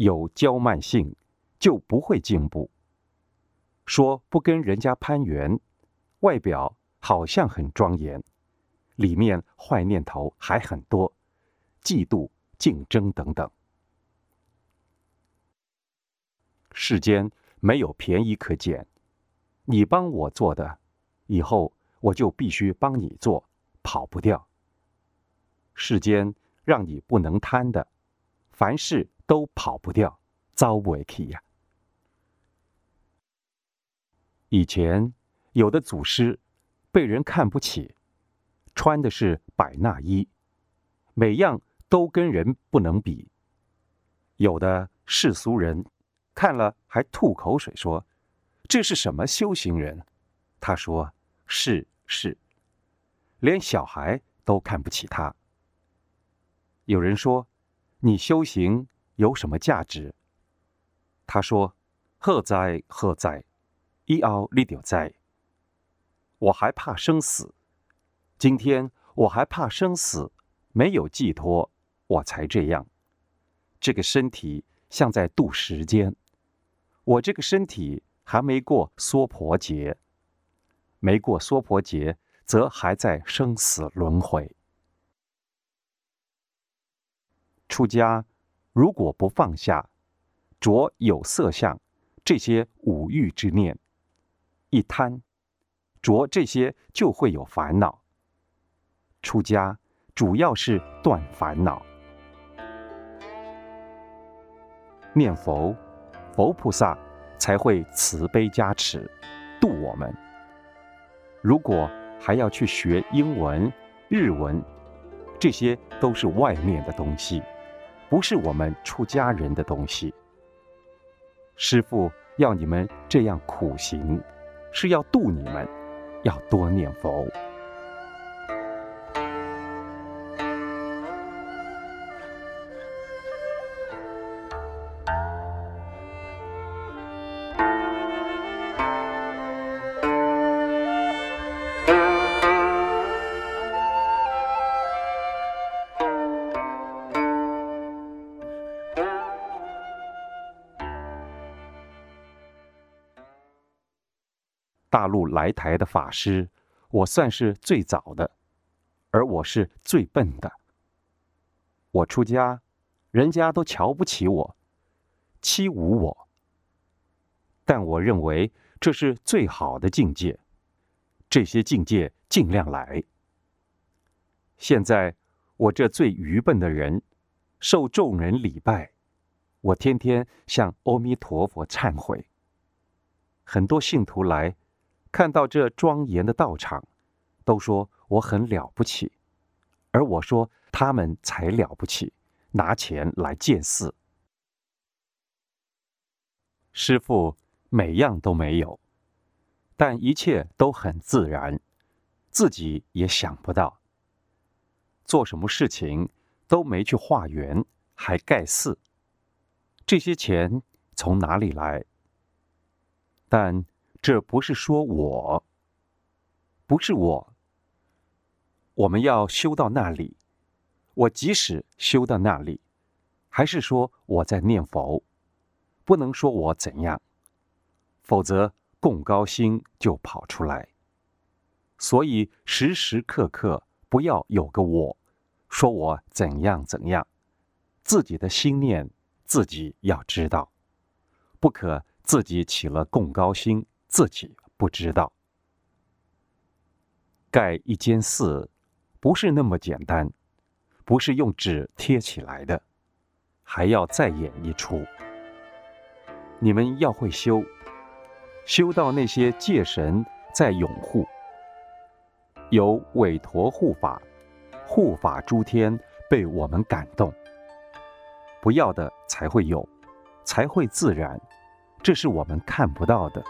有娇慢性，就不会进步。说不跟人家攀援，外表好像很庄严，里面坏念头还很多，嫉妒、竞争等等。世间没有便宜可捡，你帮我做的，以后我就必须帮你做，跑不掉。世间让你不能贪的，凡事都跑不掉，遭不起呀。以前有的祖师被人看不起，穿的是百纳衣，每样都跟人不能比。有的世俗人。看了还吐口水说：“这是什么修行人？”他说：“是是。”连小孩都看不起他。有人说：“你修行有什么价值？”他说：“何哉何哉，一熬立丢哉。”我还怕生死，今天我还怕生死，没有寄托，我才这样。这个身体像在度时间。我这个身体还没过娑婆劫，没过娑婆劫，则还在生死轮回。出家如果不放下着有色相这些五欲之念，一贪着这些就会有烦恼。出家主要是断烦恼，念佛。佛菩萨才会慈悲加持，度我们。如果还要去学英文、日文，这些都是外面的东西，不是我们出家人的东西。师父要你们这样苦行，是要度你们，要多念佛。大陆来台的法师，我算是最早的，而我是最笨的。我出家，人家都瞧不起我，欺侮我。但我认为这是最好的境界，这些境界尽量来。现在我这最愚笨的人，受众人礼拜，我天天向阿弥陀佛忏悔。很多信徒来。看到这庄严的道场，都说我很了不起，而我说他们才了不起，拿钱来建寺。师傅每样都没有，但一切都很自然，自己也想不到。做什么事情都没去化缘，还盖寺，这些钱从哪里来？但。这不是说我，不是我。我们要修到那里，我即使修到那里，还是说我在念佛，不能说我怎样，否则共高兴就跑出来。所以时时刻刻不要有个我，说我怎样怎样，自己的心念自己要知道，不可自己起了共高兴。自己不知道，盖一间寺不是那么简单，不是用纸贴起来的，还要再演一出。你们要会修，修到那些界神在拥护，有韦陀护法，护法诸天被我们感动，不要的才会有，才会自然，这是我们看不到的。